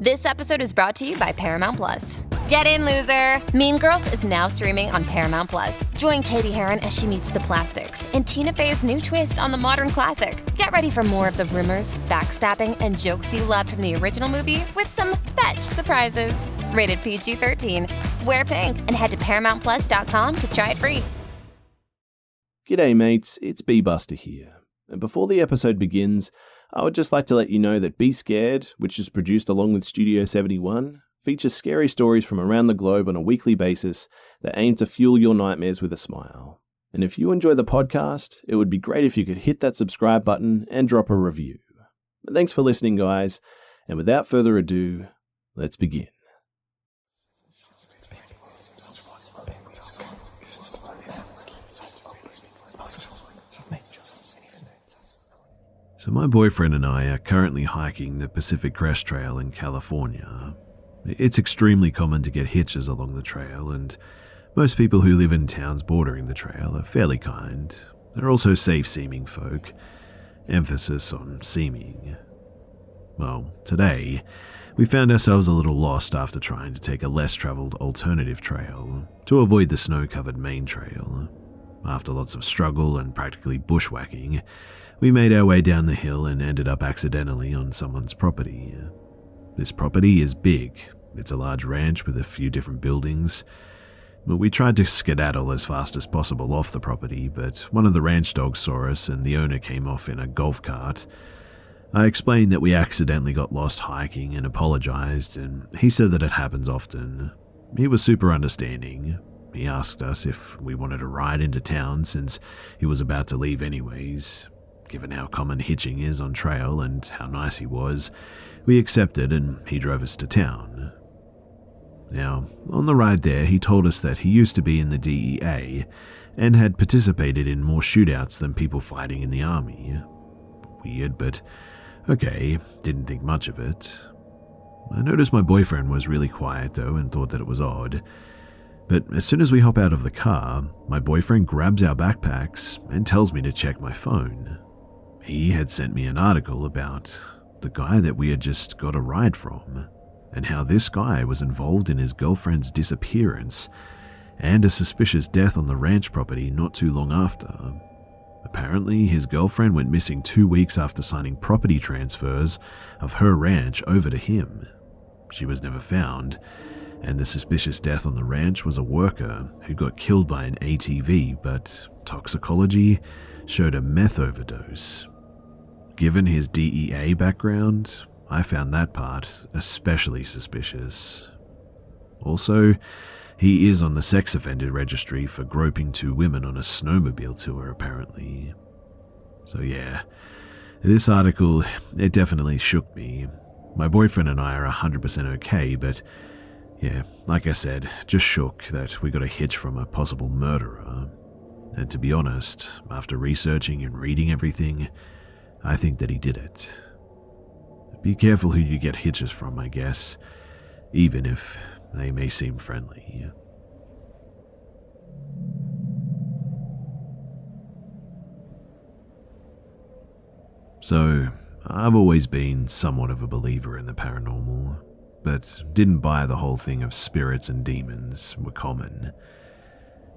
This episode is brought to you by Paramount Plus. Get in, loser! Mean Girls is now streaming on Paramount Plus. Join Cady Heron as she meets the plastics in Tina Fey's new twist on the modern classic. Get ready for more of the rumors, backstabbing, and jokes you loved from the original movie with some fetch surprises. Rated PG 13. Wear pink and head to ParamountPlus.com to try it free. G'day, mates. It's Be Busta here. And before the episode begins, I would just like to let you know that Be Scared, which is produced along with Studio 71, features scary stories from around the globe on a weekly basis that aim to fuel your nightmares with a smile. And if you enjoy the podcast, it would be great if you could hit that subscribe button and drop a review. But thanks for listening, guys. And without further ado, let's begin. So, my boyfriend and I are currently hiking the Pacific Crest Trail in California. It's extremely common to get hitches along the trail, and most people who live in towns bordering the trail are fairly kind. They're also safe seeming folk. Emphasis on seeming. Well, today, we found ourselves a little lost after trying to take a less travelled alternative trail to avoid the snow covered main trail. After lots of struggle and practically bushwhacking, we made our way down the hill and ended up accidentally on someone's property. Uh, this property is big. It's a large ranch with a few different buildings. We tried to skedaddle as fast as possible off the property, but one of the ranch dogs saw us and the owner came off in a golf cart. I explained that we accidentally got lost hiking and apologized, and he said that it happens often. He was super understanding. He asked us if we wanted to ride into town since he was about to leave anyways. Given how common hitching is on trail and how nice he was, we accepted and he drove us to town. Now, on the ride there, he told us that he used to be in the DEA and had participated in more shootouts than people fighting in the army. Weird, but okay, didn't think much of it. I noticed my boyfriend was really quiet though and thought that it was odd. But as soon as we hop out of the car, my boyfriend grabs our backpacks and tells me to check my phone. He had sent me an article about the guy that we had just got a ride from, and how this guy was involved in his girlfriend's disappearance and a suspicious death on the ranch property not too long after. Apparently, his girlfriend went missing two weeks after signing property transfers of her ranch over to him. She was never found, and the suspicious death on the ranch was a worker who got killed by an ATV, but toxicology showed a meth overdose Given his DEA background, I found that part especially suspicious. Also, he is on the sex offender registry for groping two women on a snowmobile tour, apparently. So, yeah, this article, it definitely shook me. My boyfriend and I are 100% okay, but yeah, like I said, just shook that we got a hitch from a possible murderer. And to be honest, after researching and reading everything, I think that he did it. Be careful who you get hitches from, I guess, even if they may seem friendly. So, I've always been somewhat of a believer in the paranormal, but didn't buy the whole thing of spirits and demons were common.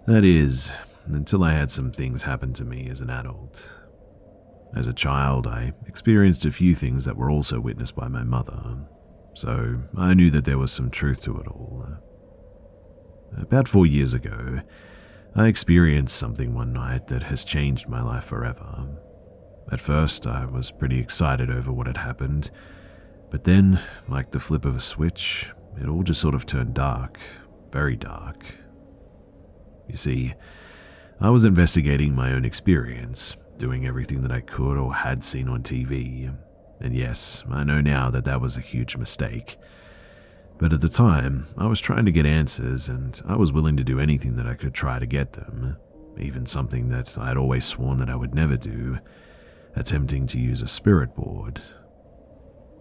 That is, until I had some things happen to me as an adult. As a child, I experienced a few things that were also witnessed by my mother, so I knew that there was some truth to it all. About four years ago, I experienced something one night that has changed my life forever. At first, I was pretty excited over what had happened, but then, like the flip of a switch, it all just sort of turned dark, very dark. You see, I was investigating my own experience doing everything that I could or had seen on TV. And yes, I know now that that was a huge mistake. But at the time, I was trying to get answers and I was willing to do anything that I could try to get them, even something that I had always sworn that I would never do attempting to use a spirit board.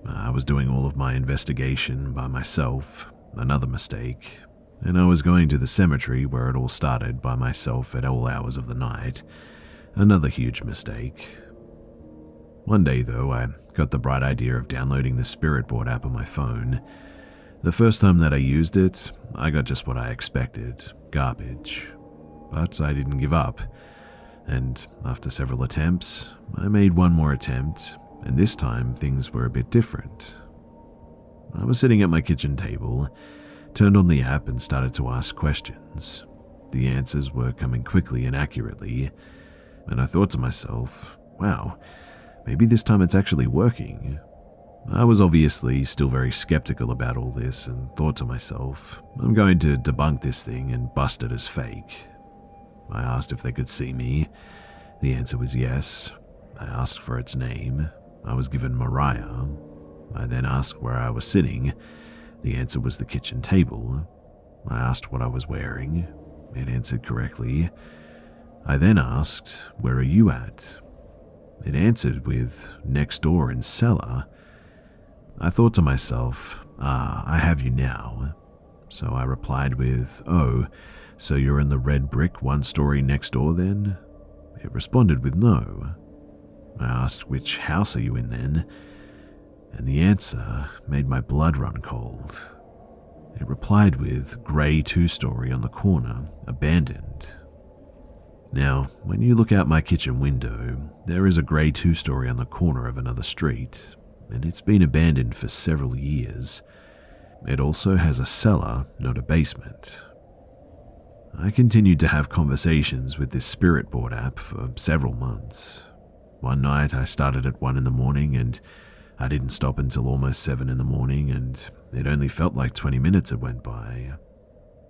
I was doing all of my investigation by myself, another mistake, and I was going to the cemetery where it all started by myself at all hours of the night, another huge mistake. One day, though, I got the bright idea of downloading the Spirit Board app on my phone. The first time that I used it, I got just what I expected garbage. But I didn't give up, and after several attempts, I made one more attempt, and this time things were a bit different. I was sitting at my kitchen table, turned on the app, and started to ask questions. The answers were coming quickly and accurately, and I thought to myself, wow, maybe this time it's actually working. I was obviously still very skeptical about all this and thought to myself, I'm going to debunk this thing and bust it as fake. I asked if they could see me. The answer was yes. I asked for its name. I was given Mariah. I then asked where I was sitting. The answer was the kitchen table. I asked what I was wearing. It answered correctly. I then asked, Where are you at? It answered with, Next door in cellar. I thought to myself, Ah, I have you now. So I replied with, Oh, so you're in the red brick one story next door then? It responded with no. I asked, Which house are you in then? And the answer made my blood run cold. It replied with, Grey two story on the corner, abandoned. Now, when you look out my kitchen window, there is a grey two story on the corner of another street, and it's been abandoned for several years. It also has a cellar, not a basement. I continued to have conversations with this spirit board app for several months. One night I started at 1 in the morning and I didn't stop until almost 7 in the morning, and it only felt like 20 minutes had went by.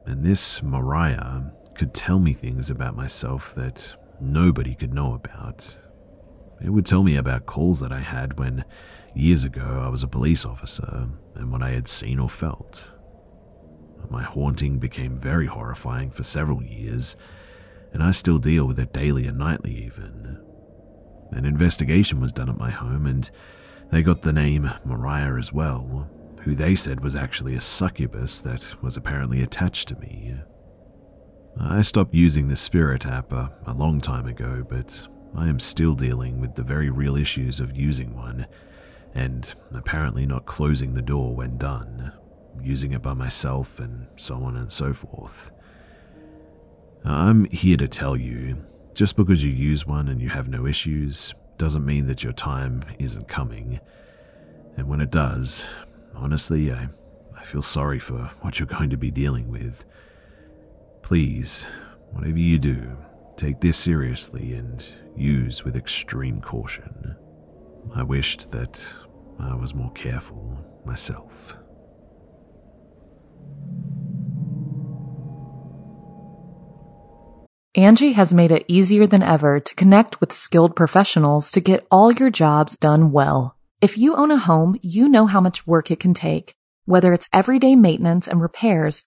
And this Mariah could tell me things about myself that nobody could know about. It would tell me about calls that I had when, years ago, I was a police officer and what I had seen or felt. My haunting became very horrifying for several years, and I still deal with it daily and nightly, even. An investigation was done at my home, and they got the name Mariah as well, who they said was actually a succubus that was apparently attached to me. I stopped using the Spirit app a, a long time ago, but I am still dealing with the very real issues of using one, and apparently not closing the door when done using it by myself, and so on and so forth. I'm here to tell you just because you use one and you have no issues doesn't mean that your time isn't coming. And when it does, honestly, I, I feel sorry for what you're going to be dealing with. Please, whatever you do, take this seriously and use with extreme caution. I wished that I was more careful myself. Angi has made it easier than ever to connect with skilled professionals to get all your jobs done well. If you own a home, you know how much work it can take, whether it's everyday maintenance and repairs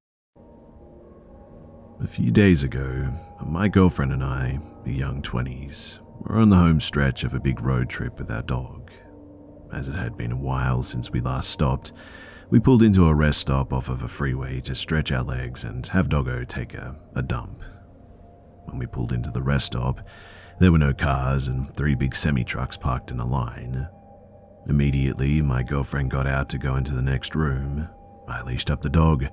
A few days ago, my girlfriend and I, the young 20s, were on the home stretch of a big road trip with our dog. As it had been a while since we last stopped, we pulled into a rest stop off of a freeway to stretch our legs and have Doggo take a, a dump. When we pulled into the rest stop, there were no cars and three big semi trucks parked in a line. Immediately, my girlfriend got out to go into the next room. I leashed up the dog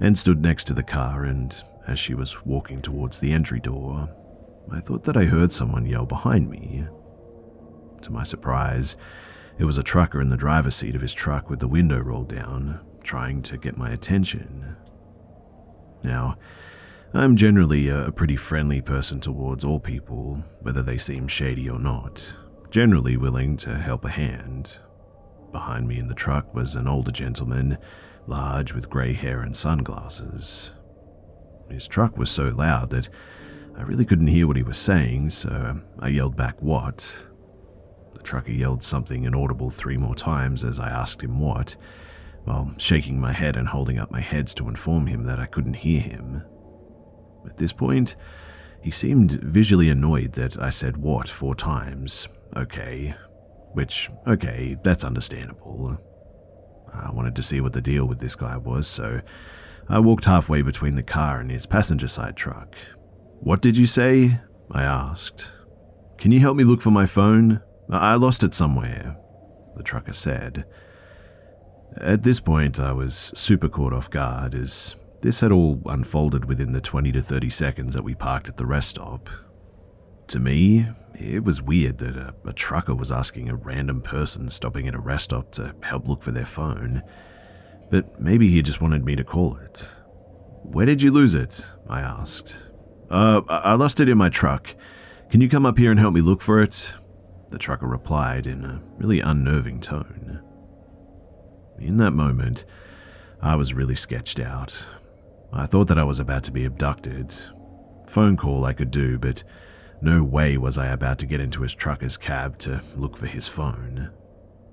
and stood next to the car, and as she was walking towards the entry door, I thought that I heard someone yell behind me. To my surprise, it was a trucker in the driver's seat of his truck with the window rolled down, trying to get my attention. Now, I'm generally a pretty friendly person towards all people, whether they seem shady or not, generally willing to help a hand. Behind me in the truck was an older gentleman, large with grey hair and sunglasses. His truck was so loud that I really couldn't hear what he was saying, so um, I yelled back, What? The trucker yelled something inaudible three more times as I asked him what, while shaking my head and holding up my heads to inform him that I couldn't hear him. At this point, he seemed visually annoyed that I said what four times. Okay. Which, okay, that's understandable. I wanted to see what the deal with this guy was, so I walked halfway between the car and his passenger side truck. What did you say? I asked. Can you help me look for my phone? I lost it somewhere, the trucker said. At this point, I was super caught off guard as this had all unfolded within the 20 to 30 seconds that we parked at the rest stop. To me, it was weird that a, a, trucker was asking a random person stopping at a rest stop to help look for their phone, but maybe he just wanted me to call it. Where did you lose it? I asked. Uh, I lost it in my truck. Can you come up here and help me look for it? The trucker replied in a really unnerving tone. In that moment, I was really sketched out. I thought that I was about to be abducted. Phone call I could do, but no way was I about to get into his trucker's cab to look for his phone.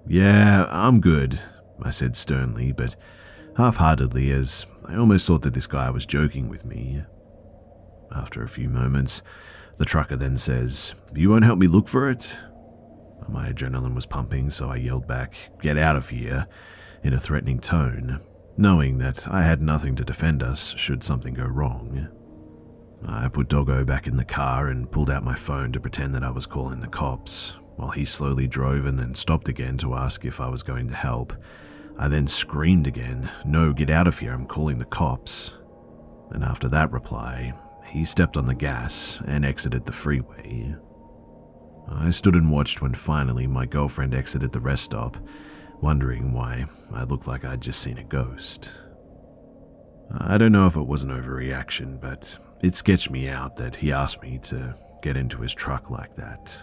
Yeah, I'm good, I said sternly, but half heartedly, as I almost thought that this guy was joking with me. After a few moments, the trucker then says, You won't help me look for it? My adrenaline was pumping, so I yelled back, Get out of here, in a threatening tone, knowing that I had nothing to defend us should something go wrong. I put Doggo back in the car and pulled out my phone to pretend that I was calling the cops, while he slowly drove and then stopped again to ask if I was going to help. I then screamed again, No, get out of here, I'm calling the cops. And after that reply, he stepped on the gas and exited the freeway. I stood and watched when finally my girlfriend exited the rest stop wondering why I looked like I'd just seen a ghost. I don't know if it was an overreaction, but it sketched me out that he asked me to get into his truck like that.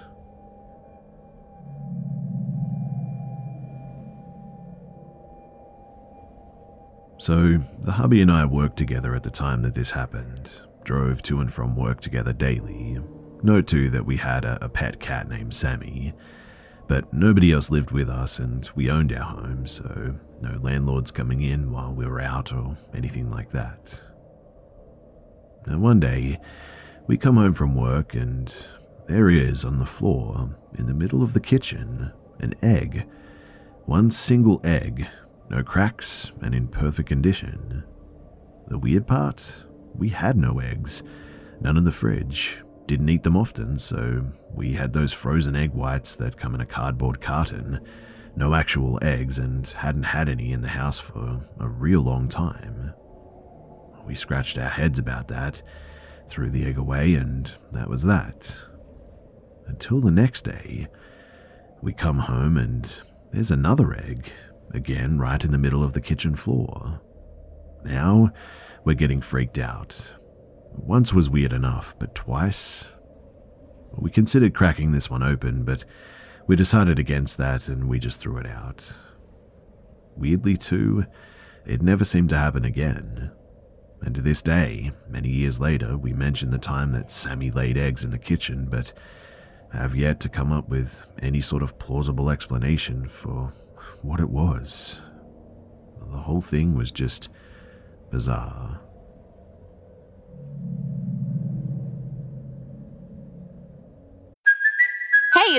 So, the hubby and I worked together at the time that this happened, drove to and from work together daily. Note too that we had a, a pet cat named Sammy, but nobody else lived with us and we owned our home, so no landlords coming in while we were out or anything like that. And one day, we come home from work and there is on the floor, in the middle of the kitchen, an egg. One single egg, no cracks, and in perfect condition. The weird part? We had no eggs, none in the fridge, didn't eat them often, so we had those frozen egg whites that come in a cardboard carton. No actual eggs, and hadn't had any in the house for a real long time. We scratched our heads about that, threw the egg away, and that was that. Until the next day, we come home and there's another egg, again right in the middle of the kitchen floor. Now, we're getting freaked out. Once was weird enough, but twice? We considered cracking this one open, but we decided against that and we just threw it out. Weirdly, too, it never seemed to happen again. And to this day, many years later, we mention the time that Sammy laid eggs in the kitchen, but have yet to come up with any sort of plausible explanation for what it was. The whole thing was just bizarre.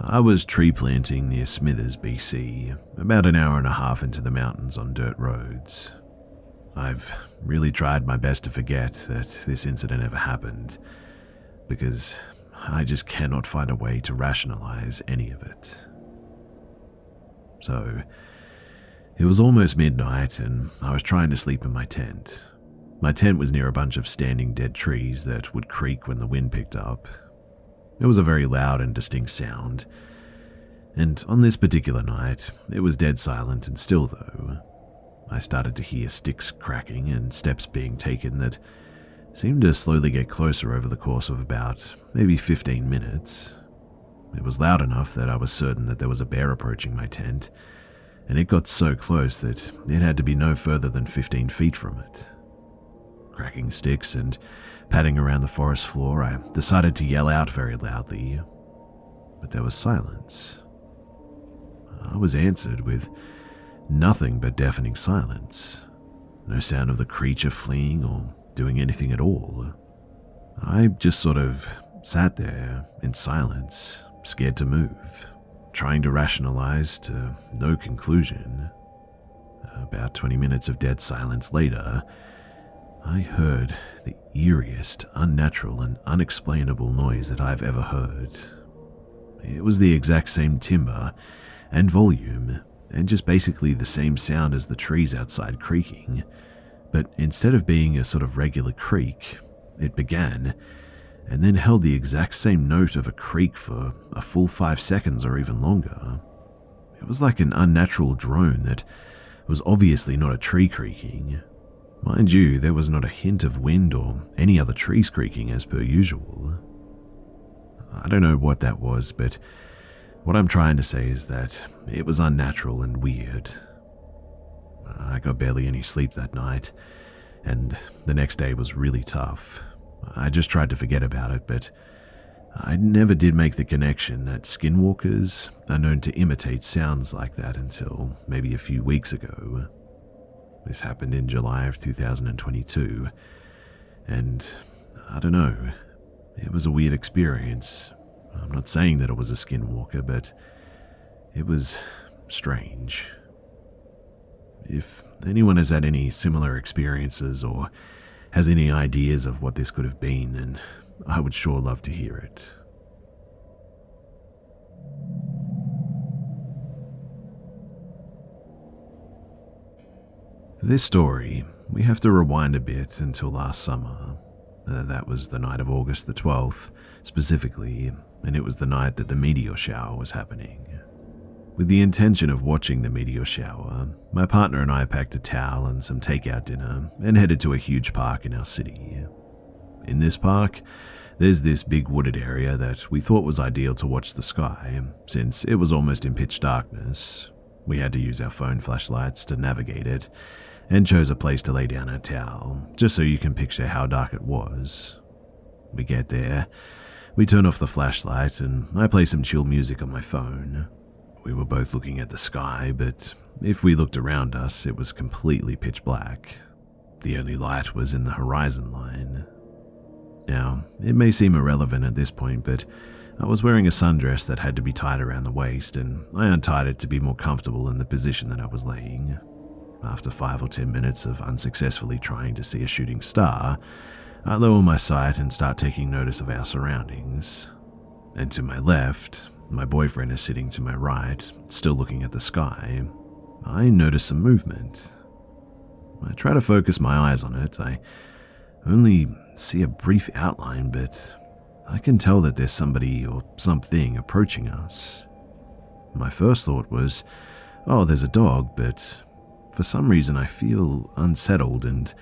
I was tree planting near Smithers, BC, about an hour and a half into the mountains on dirt roads. I've really tried my best to forget that this incident ever happened, because I just cannot find a way to rationalize any of it. So, it was almost midnight, and I was trying to sleep in my tent. My tent was near a bunch of standing dead trees that would creak when the wind picked up, it was a very loud and distinct sound. And on this particular night, it was dead silent and still, though. I started to hear sticks cracking and steps being taken that seemed to slowly get closer over the course of about maybe 15 minutes. It was loud enough that I was certain that there was a bear approaching my tent, and it got so close that it had to be no further than 15 feet from it. Cracking sticks and Padding around the forest floor, I decided to yell out very loudly, but there was silence. I was answered with nothing but deafening silence. No sound of the creature fleeing or doing anything at all. I just sort of sat there in silence, scared to move, trying to rationalize to no conclusion. About 20 minutes of dead silence later, I heard the eeriest, unnatural, and unexplainable noise that I've ever heard. It was the exact same timbre and volume, and just basically the same sound as the trees outside creaking. But instead of being a sort of regular creak, it began and then held the exact same note of a creak for a full five seconds or even longer. It was like an unnatural drone that was obviously not a tree creaking, Mind you, there was not a hint of wind or any other trees creaking as per usual. I don't know what that was, but what I'm trying to say is that it was unnatural and weird. I got barely any sleep that night, and the next day was really tough. I just tried to forget about it, but I never did make the connection that skinwalkers are known to imitate sounds like that until maybe a few weeks ago. This happened in July of 2022. And I don't know, it was a weird experience. I'm not saying that it was a skinwalker, but it was strange. If anyone has had any similar experiences or has any ideas of what this could have been, then I would sure love to hear it. This story, we have to rewind a bit until last summer. Uh, that was the night of August the 12th, specifically, and it was the night that the meteor shower was happening. With the intention of watching the meteor shower, my partner and I packed a towel and some takeout dinner and headed to a huge park in our city. In this park, there's this big wooded area that we thought was ideal to watch the sky, since it was almost in pitch darkness. We had to use our phone flashlights to navigate it, and chose a place to lay down a towel, just so you can picture how dark it was. We get there, we turn off the flashlight, and I play some chill music on my phone. We were both looking at the sky, but if we looked around us, it was completely pitch black. The only light was in the horizon line. Now, it may seem irrelevant at this point, but I was wearing a sundress that had to be tied around the waist, and I untied it to be more comfortable in the position that I was laying. After five or ten minutes of unsuccessfully trying to see a shooting star, I lower my sight and start taking notice of our surroundings. And to my left, my boyfriend is sitting to my right, still looking at the sky. I notice some movement. I try to focus my eyes on it. I only see a brief outline, but I can tell that there's somebody or something approaching us. My first thought was, oh, there's a dog, but for some reason, I feel unsettled and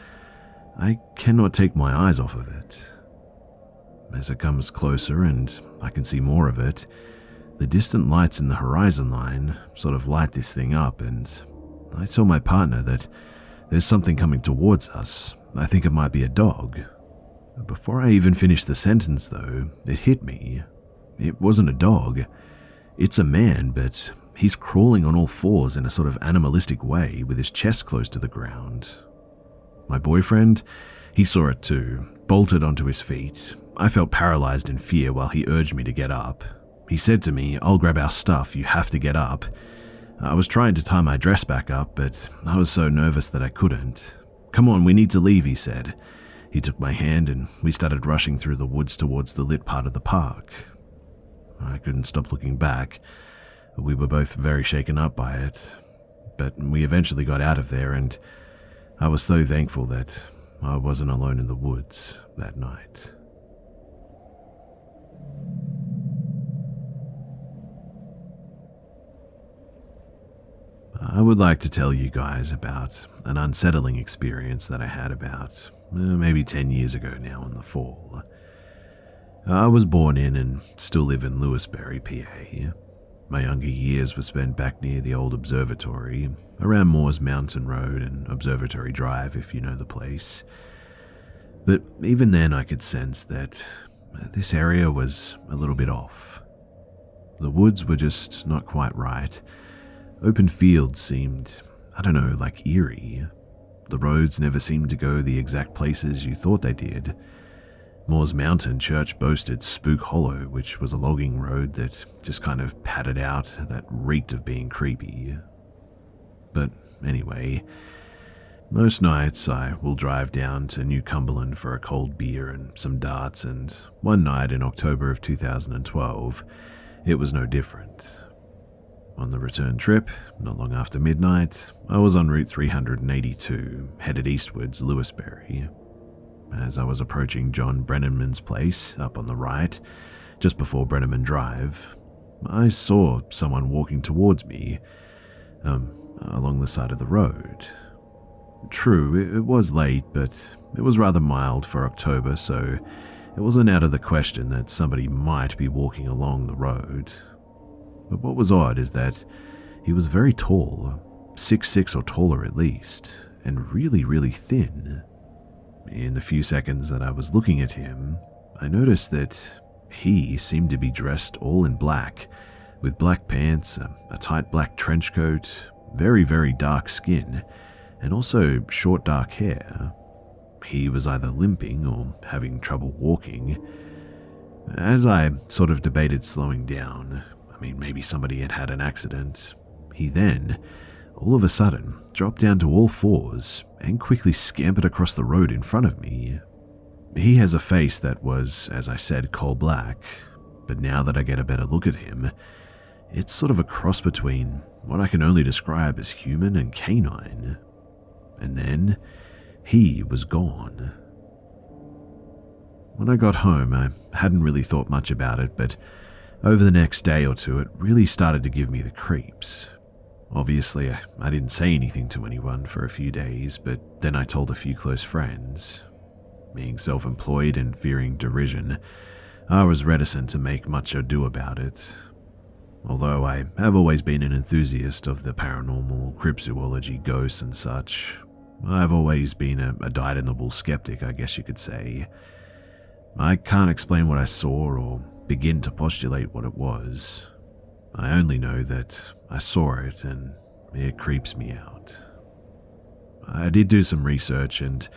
I cannot take my eyes off of it. as it comes closer and I can see more of it, the distant lights in the horizon line sort of light this thing up, and I tell my partner that there's something coming towards us. I think it might be a dog. Before I even finish the sentence, though, it hit me. It wasn't a dog. It's a man, but he's crawling on all fours in a sort of animalistic way with his chest close to the ground. My boyfriend, he saw it too, bolted onto his feet. I felt paralyzed in fear while he urged me to get up. He said to me, I'll grab our stuff, you have to get up. I was trying to tie my dress back up, but I was so nervous that I couldn't. Come on, we need to leave, he said. He took my hand and we started rushing through the woods towards the lit part of the park. I couldn't stop looking back. We were both very shaken up by it. But we eventually got out of there, and I was so thankful that I wasn't alone in the woods that night. I would like to tell you guys about an unsettling experience that I had about uh, maybe 10 years ago now in the fall. I was born in and still live in Lewisberry, PA. My younger years were spent back near the old observatory, around Moores Mountain Road and Observatory Drive, if you know the place. But even then, I could sense that uh, this area was a little bit off. The woods were just not quite right. Open fields seemed, I don't know, like eerie. The roads never seemed to go the exact places you thought they did. Moores Mountain Church boasted Spook Hollow, which was a logging road that just kind of padded out that reeked of being creepy. But anyway, most nights I will drive down to New Cumberland for a cold beer and some darts, and one night in October of 2012, it was no different. On the return trip, not long after midnight, I was on Route 382, headed eastwards Lewisberry. As I was approaching John Brenneman's place up on the right, just before Brenneman Drive, I saw someone walking towards me, um, along the side of the road. True, it was late, but it was rather mild for October, so it wasn't out of the question that somebody might be walking along the road. But what was odd is that he was very tall, six six or taller at least, and really, really thin. In the few seconds that I was looking at him, I noticed that he seemed to be dressed all in black, with black pants, a, a tight black trench coat, very, very dark skin, and also short dark hair. He was either limping or having trouble walking. As I sort of debated slowing down, I mean, maybe somebody had had an accident, he then, all of a sudden, dropped down to all fours and quickly scampered across the road in front of me. He has a face that was, as I said, coal black, but now that I get a better look at him, it's sort of a cross between what I can only describe as human and canine. And then he was gone. When I got home, I hadn't really thought much about it, but over the next day or two, it really started to give me the creeps. Obviously, I didn't say anything to anyone for a few days, but then I told a few close friends. Being self employed and fearing derision, I was reticent to make much ado about it. Although I have always been an enthusiast of the paranormal, cryptozoology, ghosts, and such, I've always been a, a wool skeptic, I guess you could say. I can't explain what I saw or begin to postulate what it was. I only know that I saw it and it creeps me out. I did do some research and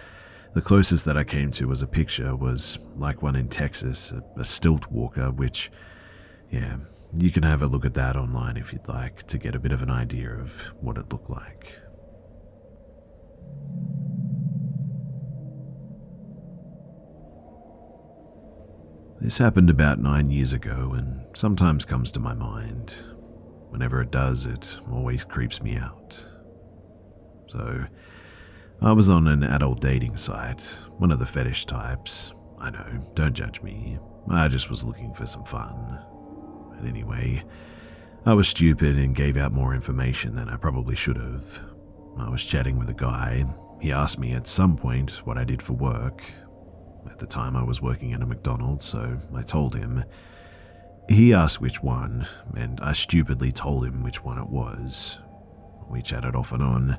the closest that I came to was a picture was like one in Texas, a, a stilt walker, which, yeah, you can have a look at that online if you'd like to get a bit of an idea of what it looked like. This happened about nine years ago and sometimes comes to my mind. Whenever it does, it always creeps me out. So, I was on an adult dating site, one of the fetish types. I know, don't judge me. I just was looking for some fun. And anyway, I was stupid and gave out more information than I probably should have. I was chatting with a guy. He asked me at some point what I did for work. At the time, I was working at a McDonald's, so I told him. He asked which one, and I stupidly told him which one it was. We chatted off and on.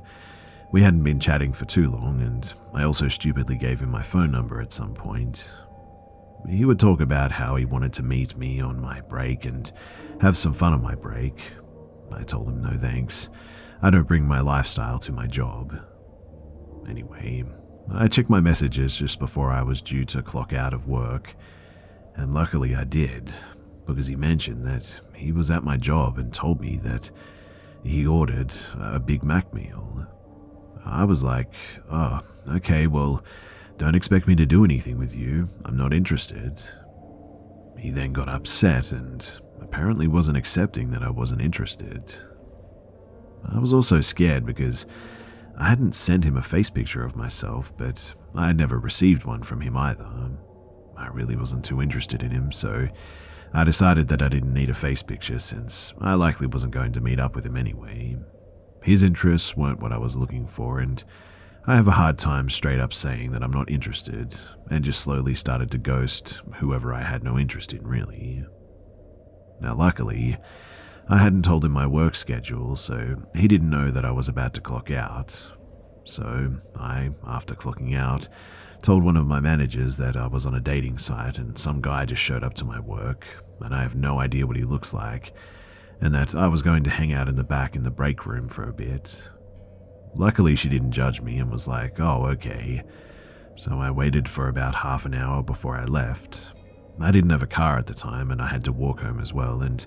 We hadn't been chatting for too long, and I also stupidly gave him my phone number at some point. He would talk about how he wanted to meet me on my break and have some fun on my break. I told him no thanks. I don't bring my lifestyle to my job. Anyway, I checked my messages just before I was due to clock out of work, and luckily I did, because he mentioned that he was at my job and told me that he ordered a Big Mac meal. I was like, oh, okay, well, don't expect me to do anything with you. I'm not interested. He then got upset and apparently wasn't accepting that I wasn't interested. I was also scared because I hadn't sent him a face picture of myself, but I had never received one from him either. I really wasn't too interested in him, so I decided that I didn't need a face picture since I likely wasn't going to meet up with him anyway. His interests weren't what I was looking for, and I have a hard time straight up saying that I'm not interested, and just slowly started to ghost whoever I had no interest in, really. Now, luckily, I hadn't told him my work schedule, so he didn't know that I was about to clock out. So I, after clocking out, told one of my managers that I was on a dating site and some guy just showed up to my work, and I have no idea what he looks like, and that I was going to hang out in the back in the break room for a bit. Luckily, she didn't judge me and was like, oh, okay. So I waited for about half an hour before I left. I didn't have a car at the time and I had to walk home as well, and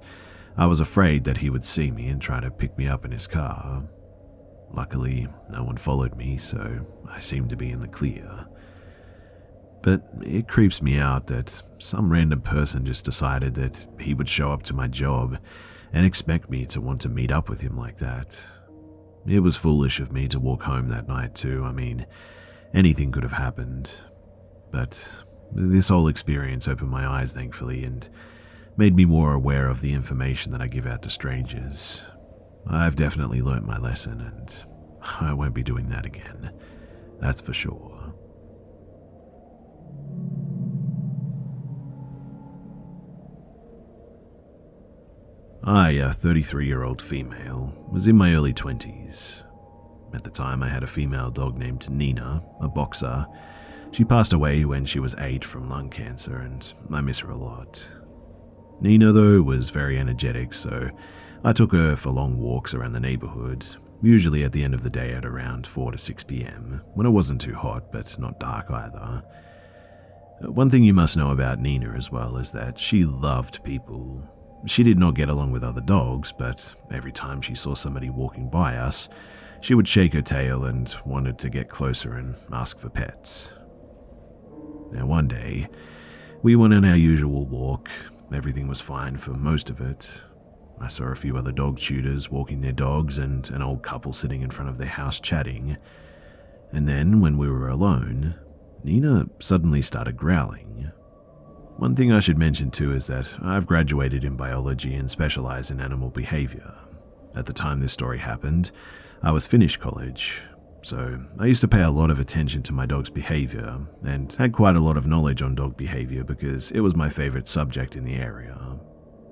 I was afraid that he would see me and try to pick me up in his car. Luckily, no one followed me, so I seemed to be in the clear. But it creeps me out that some random person just decided that he would show up to my job and expect me to want to meet up with him like that. It was foolish of me to walk home that night, too. I mean, anything could have happened. But this whole experience opened my eyes, thankfully, and made me more aware of the information that I give out to strangers. I've definitely learnt my lesson, and I won't be doing that again. That's for sure. I, a 33 year old female, was in my early 20s. At the time, I had a female dog named Nina, a boxer. She passed away when she was eight from lung cancer, and I miss her a lot. Nina, though, was very energetic, so I took her for long walks around the neighborhood, usually at the end of the day at around 4 to 6 pm, when it wasn't too hot but not dark either. Uh, one thing you must know about Nina as well is that she loved people, she did not get along with other dogs, but every time she saw somebody walking by us, she would shake her tail and wanted to get closer and ask for pets. Now, one day, we went on our usual walk. Everything was fine for most of it. I saw a few other dog tutors walking their dogs and an old couple sitting in front of their house chatting. And then, when we were alone, Nina suddenly started growling. One thing I should mention too is that I've graduated in biology and specialize in animal behavior. At the time this story happened, I was finished college, so I used to pay a lot of attention to my dog's behavior and had quite a lot of knowledge on dog behavior because it was my favorite subject in the area.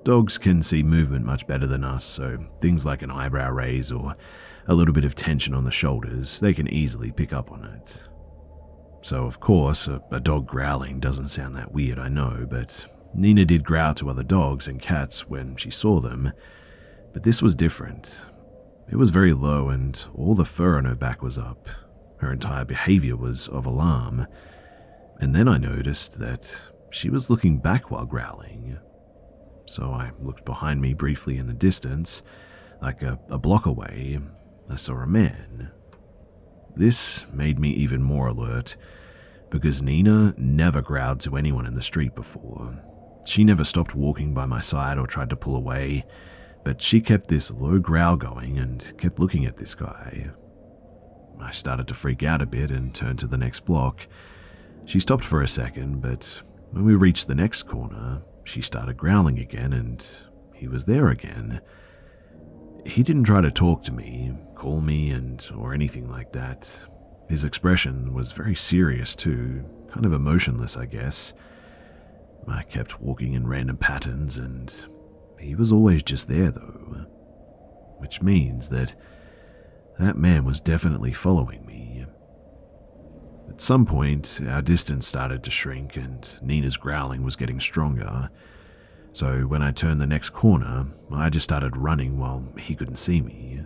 Dogs can see movement much better than us, so things like an eyebrow raise or a little bit of tension on the shoulders, they can easily pick up on it. So, of course, a, a, dog growling doesn't sound that weird, I know, but Nina did growl to other dogs and cats when she saw them. But this was different. It was very low, and all the fur on her back was up. Her entire behavior was of alarm. And then I noticed that she was looking back while growling. So I looked behind me briefly in the distance, like a, a block away. I saw a man this made me even more alert, because Nina never growled to anyone in the street before. She never stopped walking by my side or tried to pull away, but she kept this low growl going and kept looking at this guy. I started to freak out a bit and turned to the next block. She stopped for a second, but when we reached the next corner, she started growling again and he was there again. He didn't try to talk to me, call me, and or anything like that. His expression was very serious too, kind of emotionless, I guess. I kept walking in random patterns, and he was always just there, though. Which means that that man was definitely following me. At some point, our distance started to shrink, and Nina's growling was getting stronger. So when I turned the next corner, I just started running while he couldn't see me.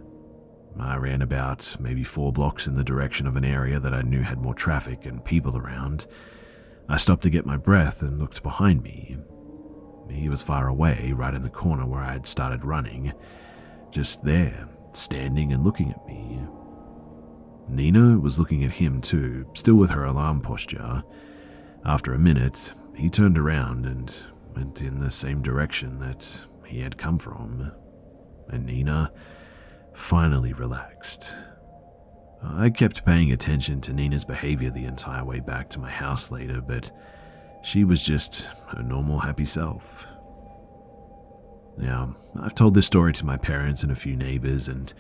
I ran about maybe four blocks in the direction of an area that I knew had more traffic and people around. I stopped to get my breath and looked behind me. He was far away, right in the corner where I had started running, just there, standing and looking at me. Nina was looking at him too, still with her alarm posture. After a minute, he turned around and went in the same direction that he had come from. And Nina finally relaxed. I kept paying attention to Nina's behavior the entire way back to my house later, but she was just her normal happy self. Now, I've told this story to my parents and a few neighbors, and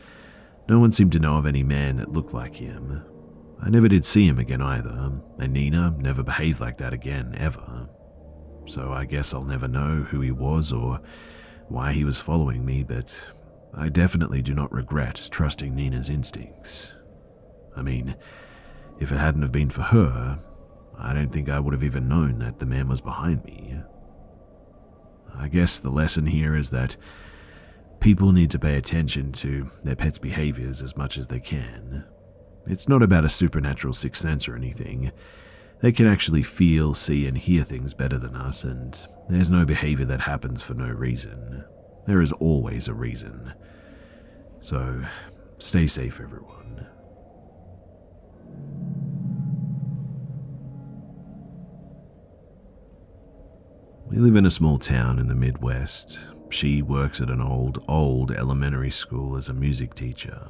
no one seemed to know of any man that looked like him. I never did see him again either, and Nina never behaved like that again, ever. So I guess I'll never know who he was or why he was following me, but I definitely do not regret trusting Nina's instincts. I mean, if it hadn't have been for her, I don't think I would have even known that the man was behind me. I guess the lesson here is that people need to pay attention to their pets' behaviors as much as they can. It's not about a supernatural sixth sense or anything. They can actually feel, see, and hear things better than us, and there's no behavior that happens for no reason. There is always a reason. So, stay safe, everyone. We live in a small town in the Midwest. She works at an old, old elementary school as a music teacher.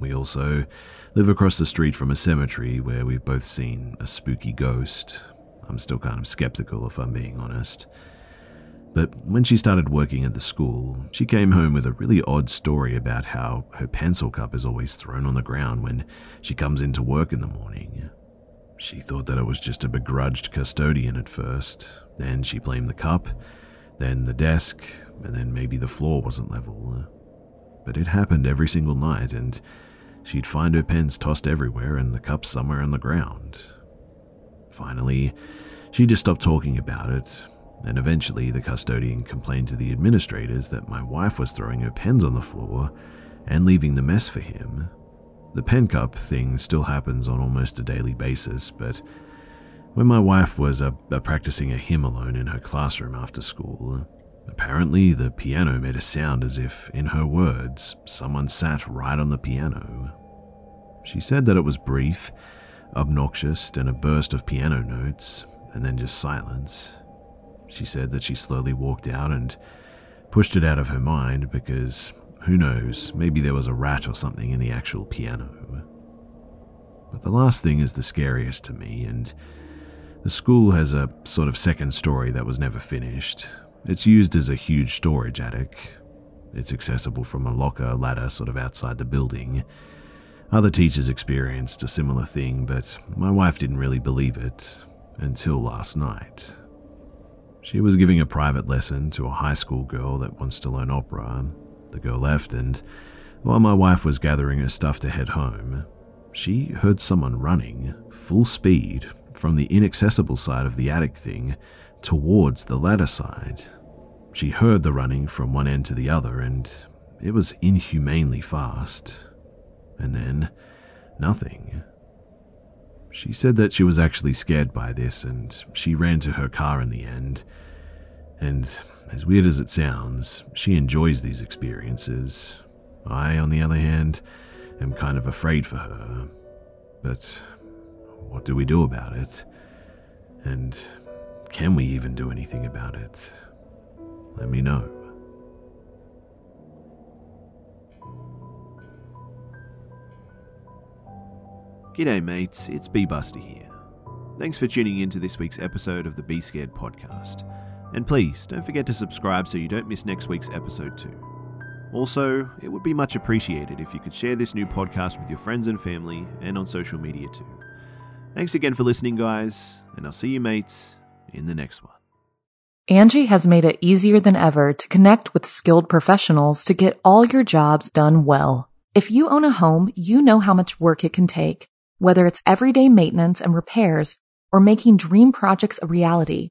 We also live across the street from a cemetery where we've both seen a spooky ghost. I'm still kind of skeptical if I'm being honest. But when she started working at the school, she came home with a really odd story about how her pencil cup is always thrown on the ground when she comes into work in the morning. She thought that it was just a begrudged custodian at first, then she blamed the cup, then the desk, and then maybe the floor wasn't level. Uh, but it happened every single night, and she'd find her pens tossed everywhere and the cups somewhere on the ground. Finally, she just stopped talking about it, and eventually the custodian complained to the administrators that my wife was throwing her pens on the floor and leaving the mess for him. The pen cup thing still happens on almost a daily basis, but when my wife was uh, uh, practicing a hymn alone in her classroom after school, apparently the piano made a sound as if, in her words, someone sat right on the piano. She said that it was brief, obnoxious, and a burst of piano notes, and then just silence. She said that she slowly walked out and pushed it out of her mind because, who knows, maybe there was a rat or something in the actual piano. But the last thing is the scariest to me, and the school has a sort of second story that was never finished. It's used as a huge storage attic. It's accessible from a locker ladder sort of outside the building. Other teachers experienced a similar thing, but my wife didn't really believe it until last night. She was giving a private lesson to a high school girl that wants to learn opera. The girl left, and while my wife was gathering her stuff to head home, she heard someone running, full speed, from the inaccessible side of the attic thing towards the ladder side. She heard the running from one end to the other, and it was inhumanely fast. And then, nothing. She said that she was actually scared by this, and she ran to her car in the end. And as weird as it sounds, she enjoys these experiences. I, on the other hand, am kind of afraid for her. But what do we do about it? And can we even do anything about it? Let me know. G'day, mates. It's Be Busta here. Thanks for tuning in to this week's episode of the Be Scared podcast. And please don't forget to subscribe so you don't miss next week's episode too. Also, it would be much appreciated if you could share this new podcast with your friends and family and on social media too. Thanks again for listening, guys, and I'll see you mates in the next one. Angi has made it easier than ever to connect with skilled professionals to get all your jobs done well. If you own a home, you know how much work it can take, whether it's everyday maintenance and repairs or making dream projects a reality.